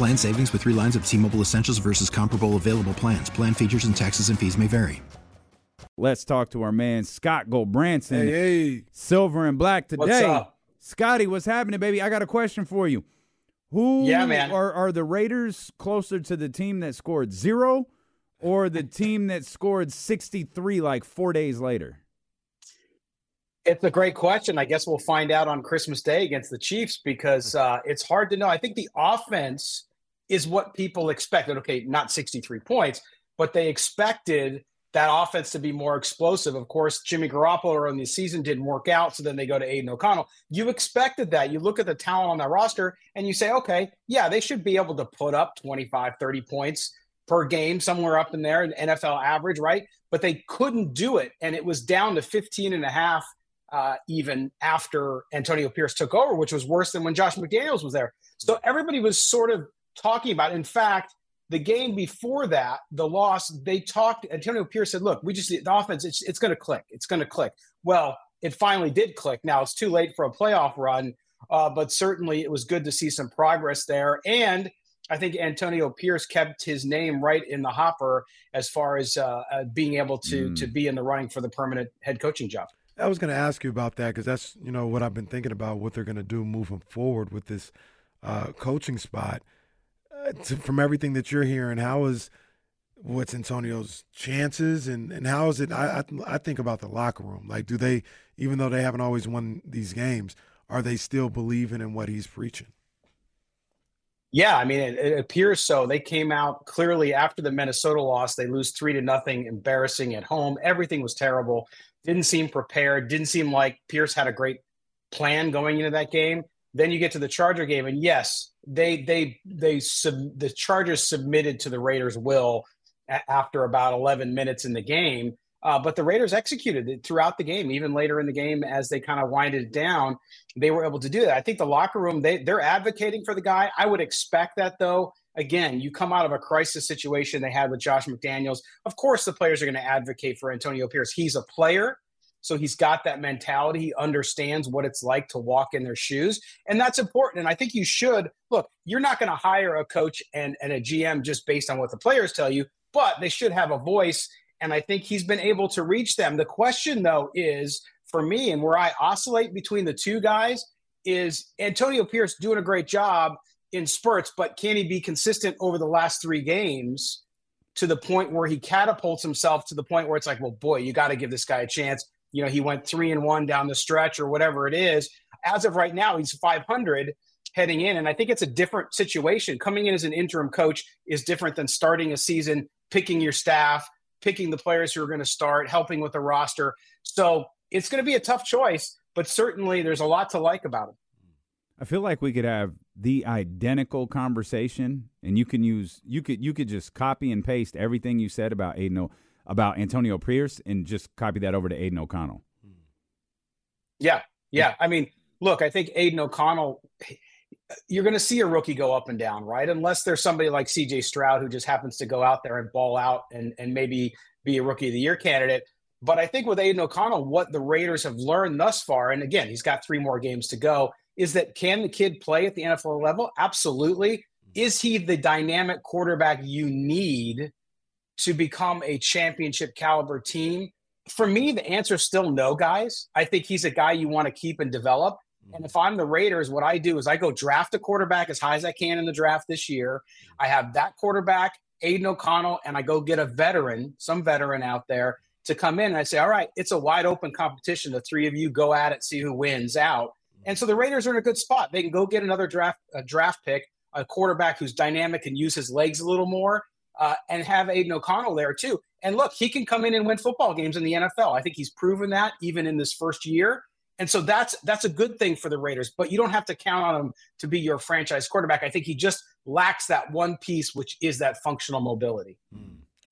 Plan savings with three lines of T Mobile Essentials versus comparable available plans. Plan features and taxes and fees may vary. Let's talk to our man Scott Gulbransen. Hey, hey. Silver and black today. What's up? Scotty, what's happening, baby? I got a question for you. Who Yeah, man. Are, are the Raiders closer to the team that scored zero or the team that scored 63 like four days later? It's a great question. I guess we'll find out on Christmas Day against the Chiefs because uh, it's hard to know. I think the offense is what people expected. Okay, not 63 points, but they expected that offense to be more explosive. Of course, Jimmy Garoppolo in the season didn't work out, so then they go to Aidan O'Connell. You expected that. You look at the talent on that roster and you say, okay, yeah, they should be able to put up 25, 30 points per game, somewhere up in there, an NFL average, right? But they couldn't do it. And it was down to 15 and a half uh, even after Antonio Pierce took over, which was worse than when Josh McDaniels was there. So everybody was sort of talking about. In fact, the game before that, the loss, they talked. Antonio Pierce said, "Look, we just the offense. It's it's going to click. It's going to click." Well, it finally did click. Now it's too late for a playoff run, uh, but certainly it was good to see some progress there. And I think Antonio Pierce kept his name right in the hopper as far as uh, uh, being able to Mm. to be in the running for the permanent head coaching job. I was going to ask you about that because that's you know what I've been thinking about what they're going to do moving forward with this uh, coaching spot. To, from everything that you're hearing, how is what's Antonio's chances and and how is it? I, I I think about the locker room. Like, do they even though they haven't always won these games, are they still believing in what he's preaching? Yeah, I mean, it, it appears so. They came out clearly after the Minnesota loss. They lose three to nothing, embarrassing at home. Everything was terrible. Didn't seem prepared. Didn't seem like Pierce had a great plan going into that game. Then you get to the Charger game, and yes, they they they sub, the Chargers submitted to the Raiders' will a- after about 11 minutes in the game. Uh, but the Raiders executed it throughout the game, even later in the game as they kind of winded it down. They were able to do that. I think the locker room they they're advocating for the guy. I would expect that though. Again, you come out of a crisis situation they had with Josh McDaniels. Of course, the players are going to advocate for Antonio Pierce. He's a player, so he's got that mentality. He understands what it's like to walk in their shoes, and that's important. And I think you should look. You're not going to hire a coach and, and a GM just based on what the players tell you, but they should have a voice. And I think he's been able to reach them. The question, though, is for me, and where I oscillate between the two guys, is Antonio Pierce doing a great job in spurts, but can he be consistent over the last three games to the point where he catapults himself to the point where it's like, well, boy, you got to give this guy a chance. You know, he went three and one down the stretch or whatever it is. As of right now, he's 500 heading in. And I think it's a different situation. Coming in as an interim coach is different than starting a season, picking your staff, picking the players who are going to start, helping with the roster. So it's going to be a tough choice, but certainly there's a lot to like about him. I feel like we could have the identical conversation, and you can use you could you could just copy and paste everything you said about Aidan about Antonio Pierce and just copy that over to Aidan O'Connell. Yeah, yeah. I mean, look, I think Aidan O'Connell, you're going to see a rookie go up and down, right? Unless there's somebody like CJ Stroud who just happens to go out there and ball out and, and maybe be a rookie of the year candidate. But I think with Aidan O'Connell, what the Raiders have learned thus far, and again, he's got three more games to go, is that can the kid play at the NFL level? Absolutely. Mm-hmm. Is he the dynamic quarterback you need to become a championship caliber team? For me, the answer is still no, guys. I think he's a guy you want to keep and develop. Mm-hmm. And if I'm the Raiders, what I do is I go draft a quarterback as high as I can in the draft this year. Mm-hmm. I have that quarterback, Aidan O'Connell, and I go get a veteran, some veteran out there to come in. And I say, all right, it's a wide open competition. The three of you go at it, see who wins out. Mm-hmm. And so the Raiders are in a good spot. They can go get another draft a draft pick, a quarterback who's dynamic and use his legs a little more, uh, and have Aidan O'Connell there too. And look, he can come in and win football games in the NFL. I think he's proven that even in this first year. And so that's that's a good thing for the Raiders, but you don't have to count on him to be your franchise quarterback. I think he just lacks that one piece, which is that functional mobility. Mm.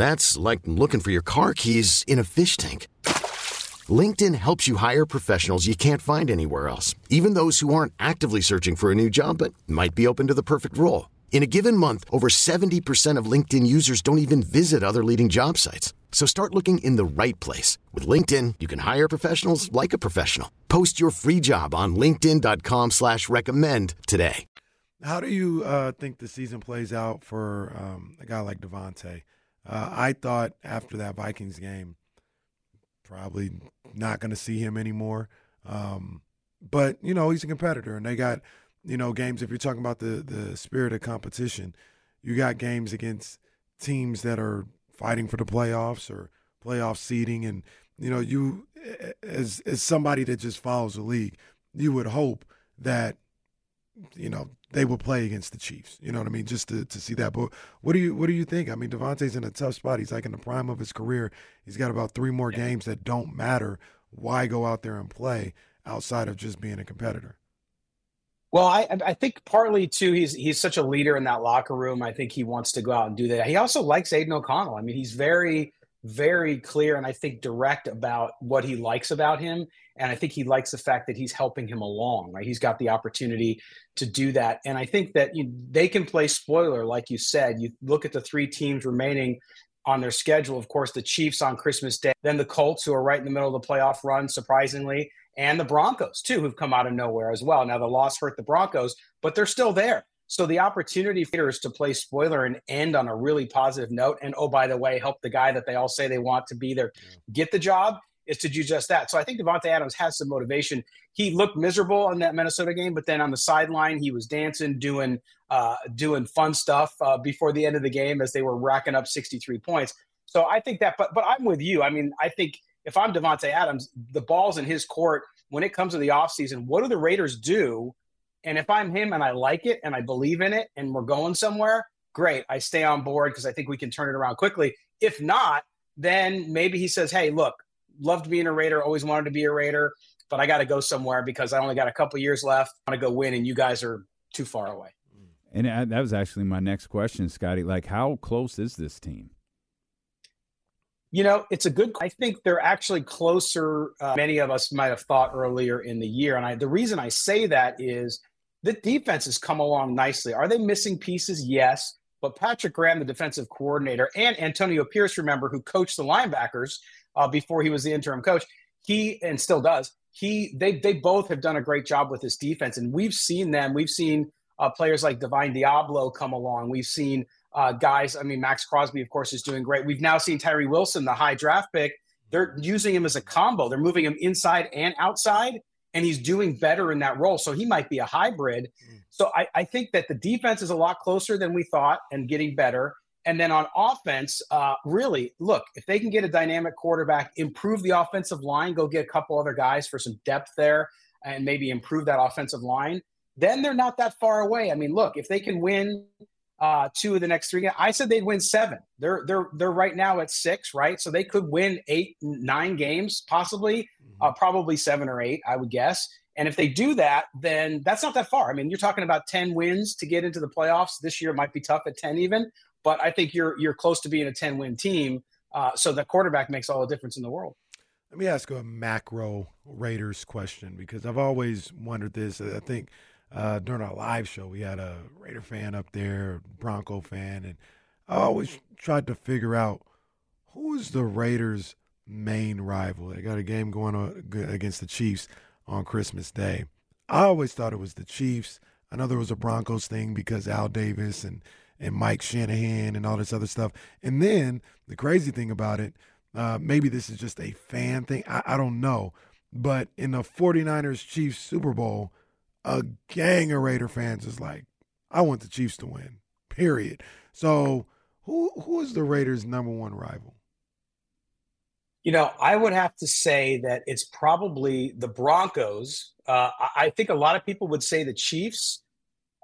That's like looking for your car keys in a fish tank. LinkedIn helps you hire professionals you can't find anywhere else, even those who aren't actively searching for a new job but might be open to the perfect role. In a given month, over 70% of LinkedIn users don't even visit other leading job sites. So start looking in the right place. With LinkedIn, you can hire professionals like a professional. Post your free job on linkedin.com slash recommend today. How do you uh, think the season plays out for um, a guy like Davante? Uh, I thought after that Vikings game, probably not going to see him anymore. Um, but you know he's a competitor, and they got you know games. If you're talking about the the spirit of competition, you got games against teams that are fighting for the playoffs or playoff seeding, and you know you as as somebody that just follows the league, you would hope that you know they will play against the Chiefs. You know what I mean? Just to, to see that. But what do you what do you think? I mean, Davante's in a tough spot. He's like in the prime of his career. He's got about three more games that don't matter. Why go out there and play outside of just being a competitor? Well, I I think partly too he's he's such a leader in that locker room. I think he wants to go out and do that. He also likes Aidan O'Connell. I mean, he's very very clear and I think direct about what he likes about him. And I think he likes the fact that he's helping him along, right? He's got the opportunity to do that. And I think that you, they can play spoiler, like you said. You look at the three teams remaining on their schedule. Of course, the Chiefs on Christmas Day, then the Colts, who are right in the middle of the playoff run, surprisingly, and the Broncos, too, who've come out of nowhere as well. Now, the loss hurt the Broncos, but they're still there. So the opportunity for is to play spoiler and end on a really positive note. And oh, by the way, help the guy that they all say they want to be there get the job is to do just that. So I think Davante Adams has some motivation. He looked miserable in that Minnesota game, but then on the sideline, he was dancing, doing uh, doing fun stuff uh, before the end of the game as they were racking up 63 points. So I think that, but but I'm with you. I mean, I think if I'm Davante Adams, the ball's in his court when it comes to the offseason. What do the Raiders do? And if I'm him and I like it and I believe in it and we're going somewhere, great. I stay on board because I think we can turn it around quickly. If not, then maybe he says, hey, look, loved being a Raider, always wanted to be a Raider, but I got to go somewhere because I only got a couple years left. I want to go win, and you guys are too far away. And that was actually my next question, Scotty. Like, how close is this team? You know, it's a good. I think they're actually closer. Uh, many of us might have thought earlier in the year, and I, the reason I say that is the defense has come along nicely. Are they missing pieces? Yes. But Patrick Graham, the defensive coordinator, and Antonio Pierce, remember, who coached the linebackers uh, before he was the interim coach, he and still does. He they they both have done a great job with this defense, and we've seen them. We've seen uh, players like Divine Deablo come along. We've seen uh, guys. I mean, Maxx Crosby, of course, is doing great. We've now seen Tyree Wilson, the high draft pick. They're using him as a combo. They're moving him inside and outside and he's doing better in that role. So he might be a hybrid. Mm. So I, I, think that the defense is a lot closer than we thought and getting better. And then on offense, uh, really, look, if they can get a dynamic quarterback, improve the offensive line, go get a couple other guys for some depth there, and maybe improve that offensive line, then they're not that far away. I mean, look, if they can win uh, two of the next three, I said they'd win seven. They're they're they're right now at six, right? So they could win eight, nine games, possibly, uh, mm-hmm. probably seven or eight, I would guess. And if they do that, then that's not that far. I mean, you're talking about 10 wins to get into the playoffs. This year It might be tough at 10 even, but I think you're you're close to being a 10 win team. Uh, so the quarterback makes all the difference in the world. Let me ask a macro Raiders question because I've always wondered this. I think uh, during our live show we had a Raider fan up there, Bronco fan, and I always tried to figure out who is the Raiders' main rival. They got a game going on against the Chiefs on Christmas Day. I always thought it was the Chiefs. I know there was a Broncos thing because Al Davis and and Mike Shanahan and all this other stuff. And then the crazy thing about it, uh, maybe this is just a fan thing. I, I don't know. But in the 49ers Chiefs Super Bowl, a gang of Raider fans is like, I want the Chiefs to win, period. So who who is the Raiders' number one rival? You know, I would have to say that it's probably the Broncos. Uh, I think a lot of people would say the Chiefs,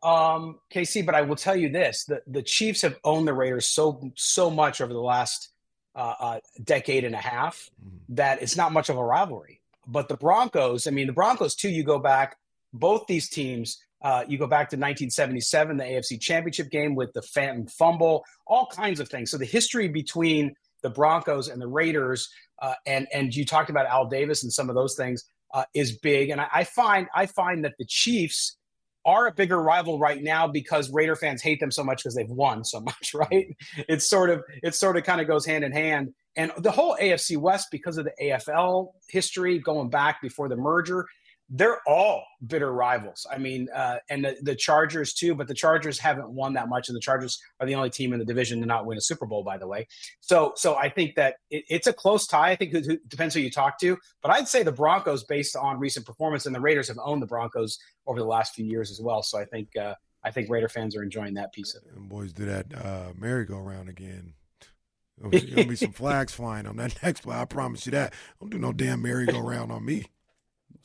um, KC. But I will tell you this: the the Chiefs have owned the Raiders so so much over the last uh, uh, decade and a half mm-hmm. that it's not much of a rivalry. But the Broncos, I mean, the Broncos too. You go back, both these teams. Uh, you go back to 1977, the AFC Championship game with the Phantom fumble, all kinds of things. So the history between the Broncos and the Raiders, uh, and and you talked about Al Davis and some of those things uh, is big. And I, I, find I find that the Chiefs are a bigger rival right now because Raider fans hate them so much because they've won so much. Right? It's sort of it sort of kind of goes hand in hand. And the whole AFC West because of the AFL history going back before the merger they're all bitter rivals. I mean, uh, and the, the, Chargers too, but the Chargers haven't won that much, and the Chargers are the only team in the division to not win a Super Bowl, by the way. So, so I think that it, it's a close tie. I think it, it depends who you talk to, but I'd say the Broncos, based on recent performance, and the Raiders have owned the Broncos over the last few years as well. So I think uh, I think Raider fans are enjoying that piece of it. And boys, do that uh, merry-go-round again. Gonna be some flags flying on that next play. I promise you that. Don't do no damn merry-go-round on me.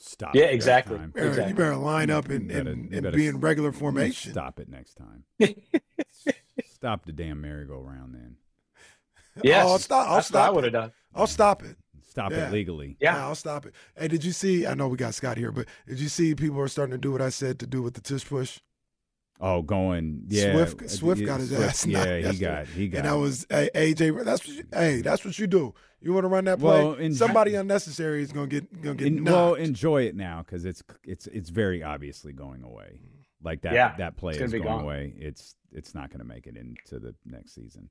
Stop. Yeah, exactly. exactly. You better line up and, better, and, and be in regular formation. Stop it next time. stop the damn merry-go-round then. Yeah, oh, I'll stop. I'll stop. I would have done. I'll stop it. Stop yeah. it legally. Yeah. yeah. I'll stop it. Hey, did you see? I know we got Scott here, but did you see people are starting to do what I said to do with the tush push? Oh, going yeah. Swift, Swift got his Swift, ass. Yeah, he got he got. And I was hey, AJ. That's what you, hey, that's what you do. You want to run that play? Well, in, Somebody unnecessary is gonna get gonna get. In, well, enjoy it now because it's it's it's very obviously going away. Like that yeah, that play is going gone. away. It's it's not going to make it into the next season.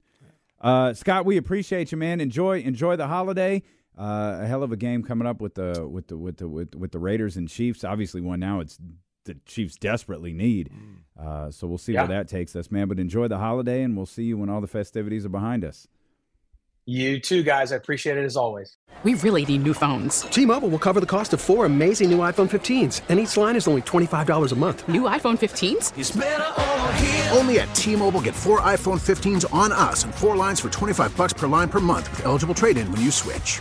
Uh, Scott, we appreciate you, man. Enjoy enjoy the holiday. Uh, a hell of a game coming up with the with the with the with, with the Raiders and Chiefs. Obviously, one now it's the Chiefs desperately need. Mm. Uh, so we'll see yeah. where that takes us, man. But enjoy the holiday, and we'll see you when all the festivities are behind us. You too, guys. I appreciate it as always. We really need new phones. T Mobile will cover the cost of four amazing new iPhone 15s, and each line is only $25 a month. New iPhone 15s? Only at T Mobile get four iPhone 15s on us and four lines for 25 bucks per line per month with eligible trade in when you switch.